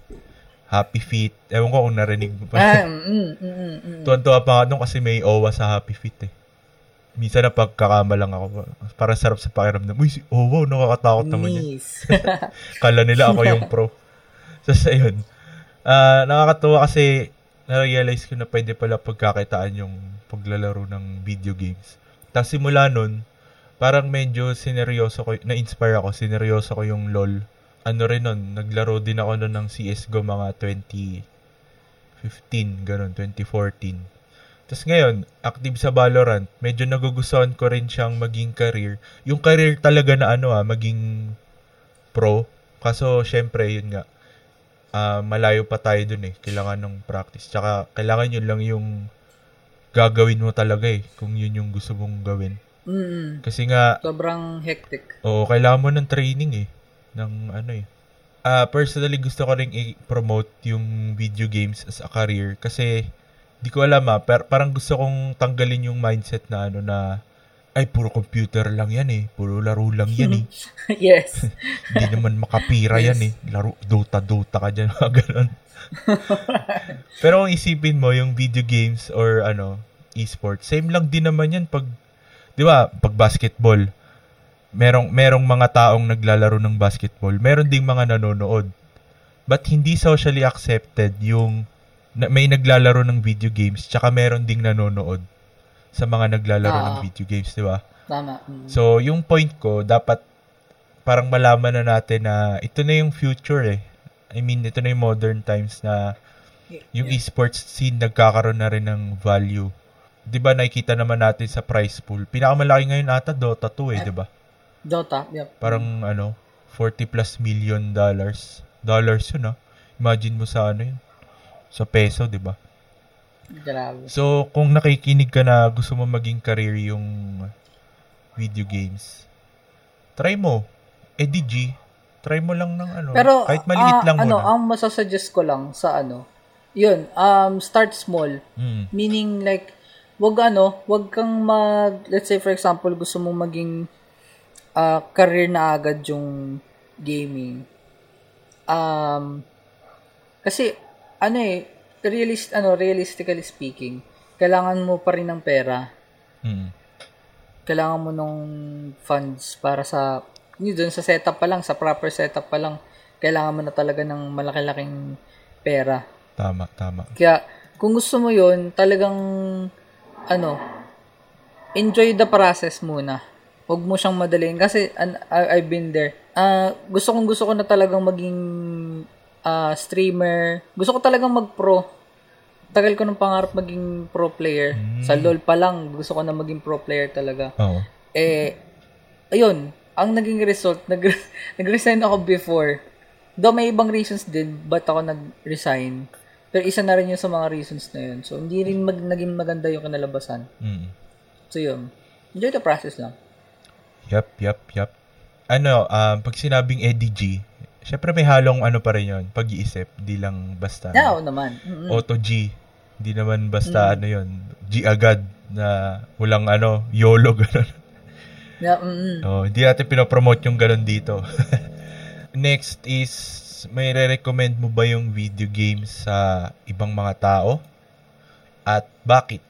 Happy Feet. Ewan ko kung narinig mo pa. Ah, mm, mm, mm, mm. Tuwan-tuwa pa nga nung kasi may OWA sa Happy Feet eh. Minsan na pagkakama lang ako. Para sarap sa pakiramdam. Uy, si OWA, nakakatakot naman yan. Nice. Kala nila ako yung pro. So, sa yun. Ah, nakakatuwa kasi na-realize ko na pwede pala pagkakitaan yung paglalaro ng video games. Tapos simula nun, parang medyo sineryoso ko, na-inspire ako, sineryoso ko yung LOL. Ano rin nun, naglaro din ako nun ng CSGO mga 2015, ganun, 2014. Tapos ngayon, active sa Valorant, medyo nagugustuhan ko rin siyang maging career. Yung career talaga na ano ah, maging pro. Kaso, syempre, yun nga, ah, malayo pa tayo dun eh. Kailangan ng practice. Tsaka, kailangan yun lang yung gagawin mo talaga eh, kung yun yung gusto mong gawin. Mm, Kasi nga, sobrang hectic. Oo, kailangan mo ng training eh. Ng ano eh. Ah, personally gusto ko ring i-promote yung video games as a career kasi di ko alam ah, per- parang gusto kong tanggalin yung mindset na ano na ay puro computer lang yan eh, puro laro lang yan eh. yes. Hindi naman makapira yan eh. Laro Dota Dota ka diyan, mga ganun. Pero kung isipin mo yung video games or ano, esports, same lang din naman yan pag 'di ba, pag basketball merong merong mga taong naglalaro ng basketball, meron ding mga nanonood. But hindi socially accepted yung na, may naglalaro ng video games tsaka meron ding nanonood sa mga naglalaro Oo. ng video games, 'di ba? Tama. Mm. So, yung point ko, dapat parang malaman na natin na ito na yung future eh. I mean, ito na yung modern times na yung esports scene nagkakaroon na rin ng value. 'Di ba nakikita naman natin sa prize pool. Pinakamalaki ngayon ata Dota 2 eh, 'di ba? Dota, yep. Parang ano, 40 plus million dollars. Dollars yun ah. Imagine mo sa ano yun. Sa peso, 'di ba? Grabe. So, kung nakikinig ka na gusto mo maging career yung video games, try mo. EDG, try mo lang ng ano. Pero, kahit maliit ah, lang ano, muna. ang masasuggest ko lang sa ano, yun, um, start small. Mm. Meaning like, wag ano, wag kang mag, let's say for example, gusto mong maging ah, career na agad yung gaming. Um, kasi, ano eh, realist, ano, realistically speaking, kailangan mo pa rin ng pera. Mm. Kailangan mo nung funds para sa, yun dun sa setup pa lang, sa proper setup pa lang, kailangan mo na talaga ng malaki-laking pera. Tama, tama. Kaya, kung gusto mo yun, talagang, ano, enjoy the process muna. Huwag mo siyang madaliin. Kasi, an- I- I've been there. Ah, gusto kong gusto ko na talagang maging ah, streamer. Gusto ko talagang mag-pro. Tagal ko ng pangarap maging pro player. Sa LoL pa lang, gusto ko na maging pro player talaga. Oo. Eh, ayun, ang naging result, nag, nag-resign ako before. Though may ibang reasons din, ba't ako nag-resign. Pero isa na rin yun sa mga reasons na yun. So, hindi rin mag, naging maganda yung kinalabasan. Mm. So, yun. Enjoy the process lang. Yup, yup, yup. Ano, um, pag sinabing EDG, syempre may halong ano pa rin yun, pag-iisip, di lang basta. Yeah, oo naman. Mm-mm. Auto G. Di naman basta Mm. ano yun, G agad na walang ano, YOLO ganun. Yeah, mm-mm. Oh, hindi natin pinopromote yung ganun dito. Next is, may re-recommend mo ba yung video games sa ibang mga tao? At bakit?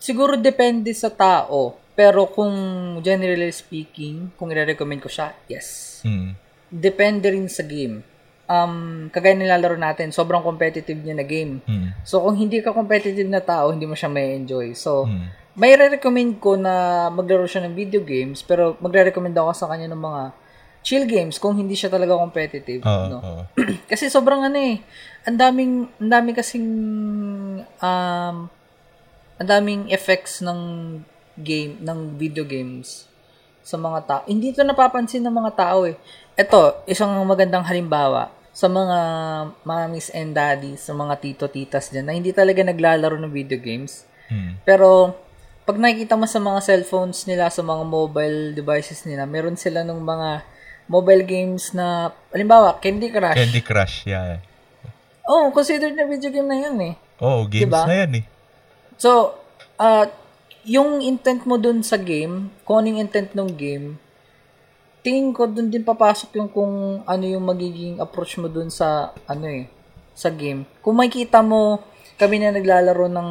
Siguro depende sa tao. Pero kung generally speaking, kung i-recommend ko siya, yes. Hmm. Depende rin sa game. Um, kagaya nilalaro natin, sobrang competitive niya na game. Hmm. So, kung hindi ka competitive na tao, hindi mo siya may enjoy. So, Hmm. may re-recommend ko na maglaro siya ng video games, pero magre-recommend ako sa kanya ng mga chill games kung hindi siya talaga competitive. Oo, no? oo. kasi sobrang ano eh, ang daming, ang dami kasing, um, ang daming effects ng game, ng video games sa mga tao. Hindi ito napapansin ng mga tao eh. Ito, isang magandang halimbawa sa mga mommies and daddies, sa mga tito-titas dyan, na hindi talaga naglalaro ng video games. Hmm. Pero, pag nakikita mo sa mga cellphones nila, sa mga mobile devices nila, meron sila ng mga mobile games na, halimbawa, Candy Crush. Candy Crush, yeah. Oh, considered na video game na yan eh. Oo, games Diba? na yan eh. So, uh, yung intent mo dun sa game, kung ano yung intent ng game, tingin ko dun din papasok yung kung ano yung magiging approach mo dun sa, ano eh, sa game. Kung makikita mo, kami na naglalaro ng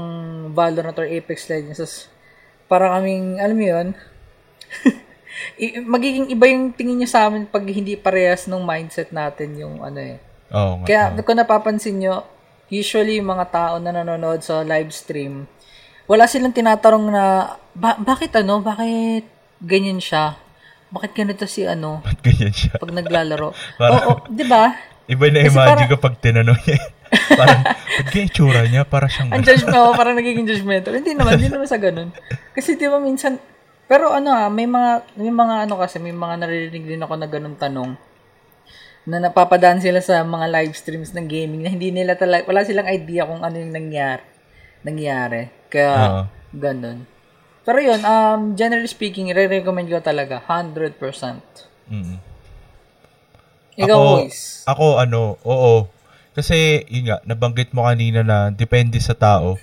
Valorant or Apex Legends, para kaming, alam mo yun, i- magiging iba yung tingin niya sa amin pag hindi parehas ng mindset natin yung ano eh. Nga. Kaya oo. kung napapansin nyo, usually yung mga tao na nanonood sa live stream, wala silang tinatarong na, ba- bakit ano, bakit ganyan siya? Bakit ganito si ano, Ba't ganyan siya? pag naglalaro? Oo, di ba? Iba na imagine para- ko pag tinanong niya. parang, ba't ganyan tsura niya? Para siyang... Ang judgment, oh, parang nagiging judgmental. Hindi naman, hindi naman sa ganun. Kasi di ba minsan, pero ano ah, may mga, may mga ano kasi, may mga naririnig din ako na ganun tanong na napapadaan sila sa mga live streams ng gaming na hindi nila talaga, wala silang idea kung ano yung nangyari. Nangyari. Kaya, Oo. ganun. Pero yun, um, generally speaking, re-recommend ko talaga, 100%. Mm. Ikaw, Ako- boys. Ako, ano, oo. Kasi, yun nga, nabanggit mo kanina na depende sa tao.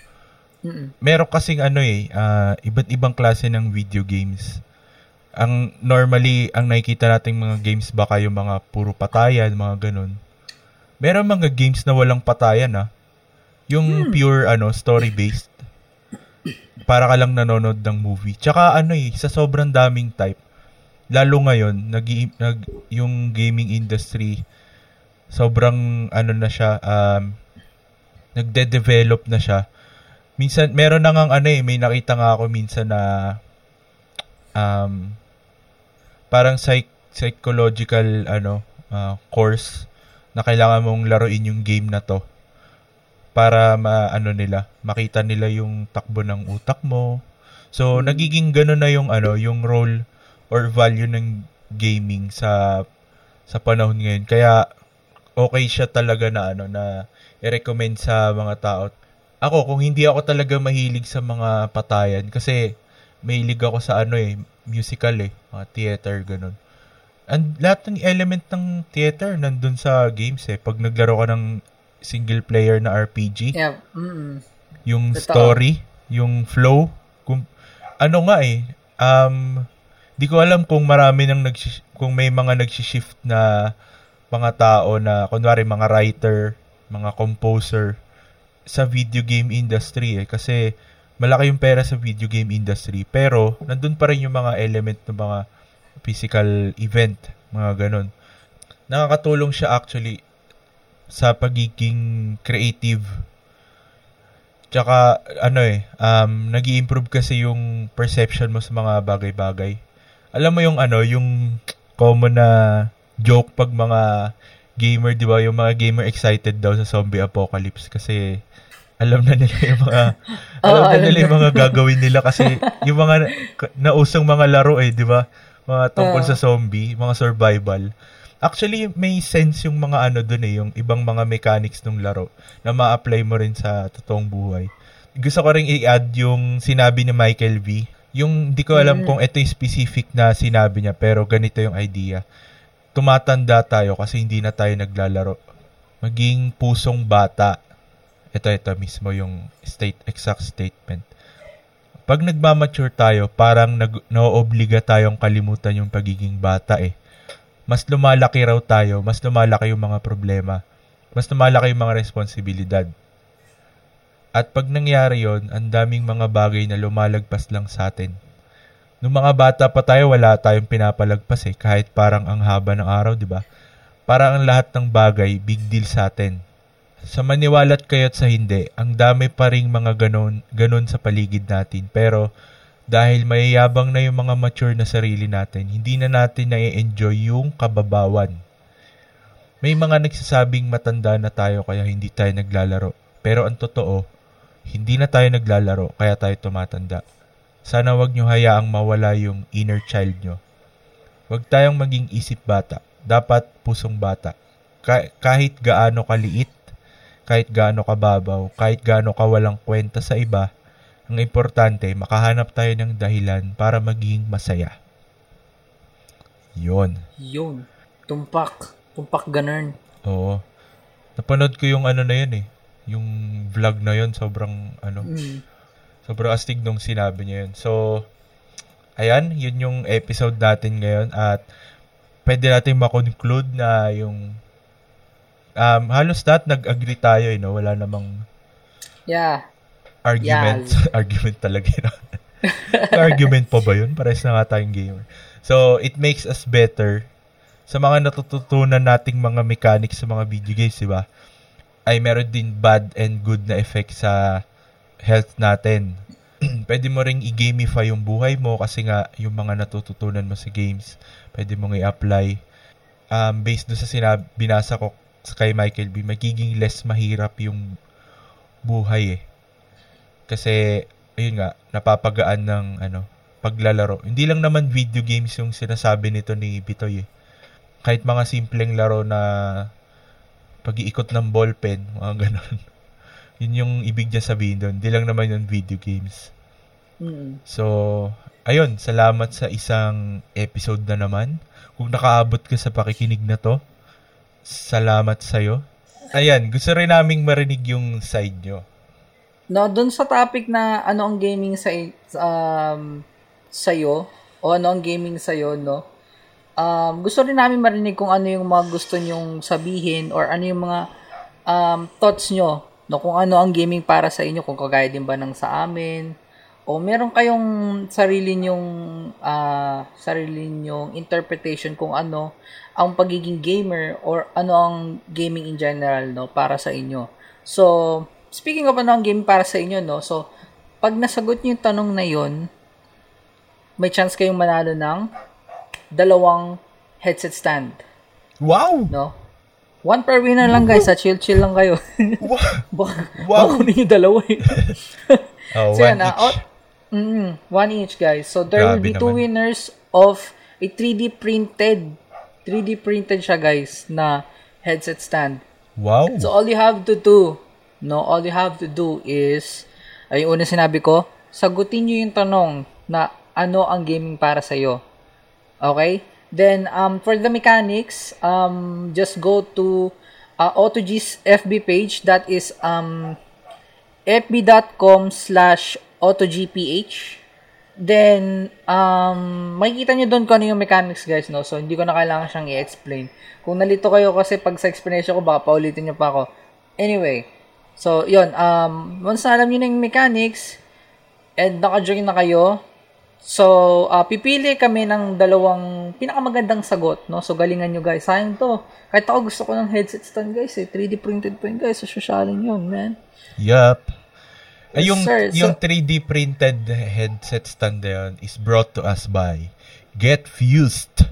Mm-mm. Meron kasing ano eh, ah, iba't ibang klase ng video games. Ang normally, ang nakikita nating mga games baka yung mga puro patayan, mga ganun. Meron mga games na walang patayan ah. Yung pure ano, story-based. Para ka lang nanonood ng movie. Tsaka ano eh, sa sobrang daming type. Lalo ngayon, nag, nag yung gaming industry sobrang ano na siya um nagde-develop na siya. Minsan meron na ngang ano eh, may nakita nga ako minsan na um parang psych psychological ano ah, course na kailangan mong laruin yung game na to para ma ano nila makita nila yung takbo ng utak mo. So nagiging gano'n na yung ano yung role or value ng gaming sa sa panahon ngayon. Kaya okay siya talaga na ano na i-recommend sa mga tao. Ako kung hindi ako talaga mahilig sa mga patayan kasi mahilig ako sa ano eh musical eh mga theater ganun. And lahat ng element ng theater nandun sa games eh. Pag naglaro ka ng single player na RPG Yeah, mm yung Totoo. story, yung flow, kung ano nga eh, um, di ko alam kung marami nang nag kung may mga nagshi-shift na mga tao na kunwari mga writer, mga composer sa video game industry eh. Kasi malaki yung pera sa video game industry. Pero nandun pa rin yung mga element ng mga physical event, mga ganun. Nakakatulong siya actually sa pagiging creative Tsaka, ano eh, um, nag improve kasi yung perception mo sa mga bagay-bagay. Alam mo yung ano, yung common na joke pag mga gamer, di ba? Yung mga gamer excited daw sa zombie apocalypse kasi alam na nila yung mga alam Oo, na alam nila yung mga gagawin nila kasi yung mga na- nausang mga laro eh, di ba? Mga tungkol Oo. sa zombie, mga survival. Actually, may sense yung mga ano dun eh, yung ibang mga mechanics ng laro na ma-apply mo rin sa totoong buhay. Gusto ko rin i-add yung sinabi ni Michael V. Yung, di ko alam Mm. kung ito yung specific na sinabi niya, pero ganito yung idea. tumatanda tayo kasi hindi na tayo naglalaro. Maging pusong bata. Ito, ito mismo yung state, exact statement. Pag nagmamature tayo, parang nag, naoobliga tayong kalimutan yung pagiging bata eh. Mas lumalaki raw tayo, mas lumalaki yung mga problema, mas lumalaki yung mga responsibilidad. At pag nangyari yon, ang daming mga bagay na lumalagpas lang sa atin. Nung mga bata pa tayo, wala tayong pinapalagpas eh, kahit parang ang haba ng araw, di ba? Parang ang lahat ng bagay, big deal sa atin. Sa maniwalat kayo't sa hindi, ang dami pa ring mga ganon, ganon sa paligid natin. Pero dahil mayayabang na yung mga mature na sarili natin, hindi na natin na-enjoy yung kababawan. May mga nagsasabing matanda na tayo kaya hindi tayo naglalaro. Pero ang totoo, hindi na tayo naglalaro kaya tayo tumatanda. Sana wag nyo hayaang mawala yung inner child nyo. Huwag tayong maging isip bata. Dapat pusong bata. Ka- kahit gaano kaliit kahit gaano kababaw, kahit gaano kawalang kwenta sa iba, ang importante, makahanap tayo ng dahilan para maging masaya. Yon. Yun. Tumpak. Tumpak ganern. Oo. Napanood ko yung ano na yun eh. Yung vlog na yun, sobrang ano, Mm. sobrang astig nung sinabi niya yun. So, ayan, yun yung episode natin ngayon at pwede natin makonclude na yung um, halos lahat nag-agree tayo, eh, no? Wala namang Yeah. Argument. argument talaga yun. argument pa ba yun? Pares na nga tayong gamer. So, it makes us better sa mga natututunan nating mga mechanics sa mga video games, di ba? Ay meron din bad and good na effect sa health natin. pwede mo ring i-gamify yung buhay mo kasi nga yung mga natututunan mo sa games, pwede mong i-apply. Um, based doon sa sinab binasa ko kay Michael B, magiging less mahirap yung buhay eh. Kasi, ayun nga, napapagaan ng ano, paglalaro. Hindi lang naman video games yung sinasabi nito ni Bitoy eh. Kahit mga simpleng laro na pag-iikot ng ballpen, mga ganun. yun yung ibig niya sabihin doon. Hindi lang naman yung video games. So, ayun, salamat sa isang episode na naman. Kung nakaabot ka sa pakikinig na to, salamat sa'yo. Ayan, gusto rin naming marinig yung side nyo. No, doon sa topic na ano ang gaming sa um sa'yo o ano ang gaming sa'yo, no? Um, gusto rin namin marinig kung ano yung mga gusto nyong sabihin or ano yung mga um, thoughts nyo, no? Kung ano ang gaming para sa inyo, kung kagaya din ba ng sa amin, o meron kayong sarili nyong ah, sarili nyong interpretation kung ano ang pagiging gamer or ano ang gaming in general no para sa inyo. So, speaking of ano ang gaming para sa inyo no. So, pag nasagot niyo yung tanong na yon, may chance kayong manalo ng dalawang headset stand, Wow! no? One per winner lang guys, ha? chill-chill lang kayo. Wow! baka, Wow. baka kunin yung dalawa eh. Oh, So one yan, ah, each. oh, mm, one each guys. So there will Grabe be two naman. winners of a 3D printed 3D printed siya guys na headset stand. Wow! So all you have to do, no, all you have to do is ay yung una sinabi ko, sagutin niyo yung tanong na ano ang gaming para sa iyo. Okay? Then um for the mechanics, um just go to uh, AutoG's FB page that is um fb.com slash autogph. Then, um, makikita nyo doon kung ano yung mechanics, guys, no? So, hindi ko na kailangan siyang i-explain. Kung nalito kayo kasi pag sa explanation ko, baka paulitin nyo pa ako. Anyway, so, yun. Um, once na alam nyo na yung mechanics, and naka-join na kayo, so, uh, pipili kami ng dalawang pinakamagandang sagot, no? So, galingan nyo, guys. Sayang to. Kahit ako gusto ko ng headset stand, guys, eh. 3D printed pa yun, guys. So, sosyalin yun, man. Yup. Ay, yung, sir. yung So- 3D printed headset stand na yun is brought to us by Get Fused.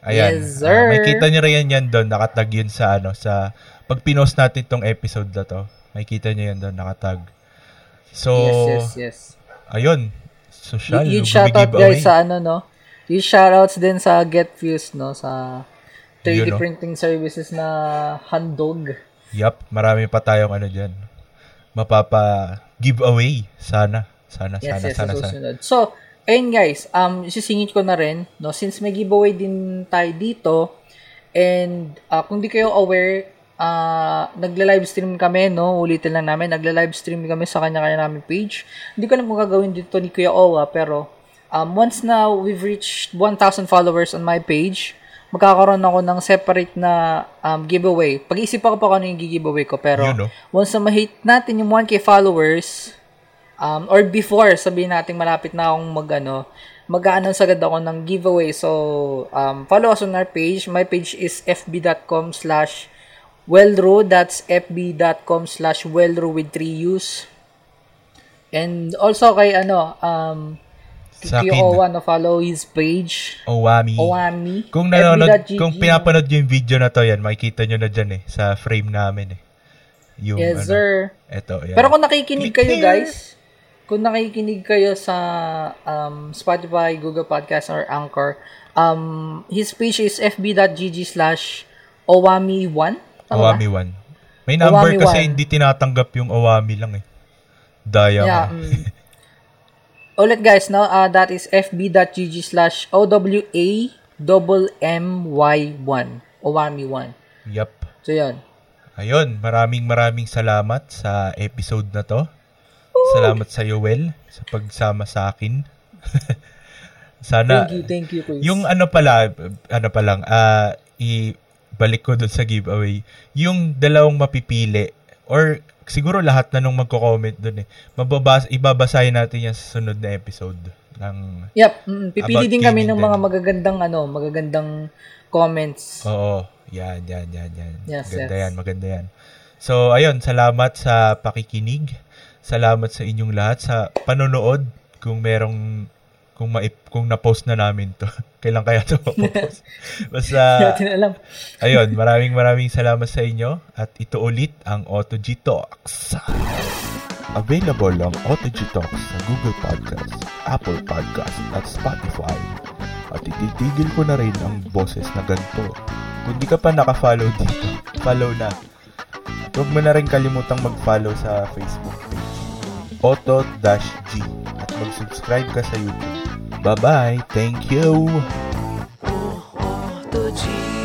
Ayan. Yes, sir. Ah, may kita nyo rin yan doon. Nakatag yun sa ano, sa, pag pinost natin tong episode na to, may kita nyo yan doon, nakatag. So, yes, yes, yes. ayun. Social. Y- yung shoutout guys sa ano no. Yung shoutouts din sa Get Fused no sa 3D Yun, no? printing services na handog. Yup, marami pa tayong ano dyan. Mapapa giveaway. Sana. Sana, Yes, sana, yes, sana, sa sana. susunod. So, ayun guys, um, sisingit ko na rin, no, since may giveaway din tayo dito, And uh, kung di kayo aware, uh, nagla-live stream kami, no? Ulitin lang namin, nagla-live stream kami sa kanya-kanya namin page. Hindi ko alam kung gagawin dito ni Kuya Owa, pero um, once na we've reached 1,000 followers on my page, magkakaroon ako ng separate na um, giveaway. Pag-iisip ako pa kung ano yung giveaway ko, pero Yun, no? once na ma-hit natin yung 1k followers, um, or before, sabihin natin malapit na akong mag, ano, mag-a-announce agad ako ng giveaway. So, um, follow us on our page. My page is fb.com slash wellro. That's fb.com slash wellro with 3 U's. And also kay ano, um, Sa akin. Owa na follow his page. Owami. Owami. Kung nanonood, kung pinapanood yung video na to, yan, makikita nyo na dyan eh, sa frame namin eh. Yung, Yes, ano, sir. Eto, yan. Pero kung nakikinig Click kayo, here. guys, kung nakikinig kayo sa um, Spotify, Google Podcast, or Anchor, um, his page is fb.gg slash owami1. Tama? Owami 1. May number Owami kasi one. hindi tinatanggap yung Owami lang eh. Daya Yeah. mm. Ulit guys, no? Uh, that is fb.gg slash owammy1. Owami1. Yup. So, yun. Ayun, maraming maraming salamat sa episode na to. Salamat sa iyo, Well, sa pagsama sa akin. Sana, Thank you, thank you, Chris. yung ano pala, ano pa lang, ah, ibalik ko dun sa giveaway. Yung dalawang mapipili, or siguro lahat na nung magko-comment dun eh, mababas, ibabasahin natin yan sa sunod na episode ng Yep, mm, pipili din kami ng mga magagandang ano, magagandang comments. Oo, yan, yan, yan, yan. Yes, maganda yes. yan, maganda yan. So, ayun, salamat sa pakikinig. Salamat sa inyong lahat sa panonood. Kung merong, kung, maip, kung na-post na namin to. Kailan kaya to mapopost? Basta, alam. ayun, maraming maraming salamat sa inyo. At ito ulit ang AutoG Talks. Available ang AutoG Talks sa Google Podcast, Apple Podcast at Spotify. At ititigil ko na rin ang boses na ganito. Kung di ka pa naka-follow dito, follow na. Huwag mo na rin kalimutang mag-follow sa Facebook page. Otot-G at mag-subscribe ka sa YouTube. Bye-bye! Thank you! Otot-G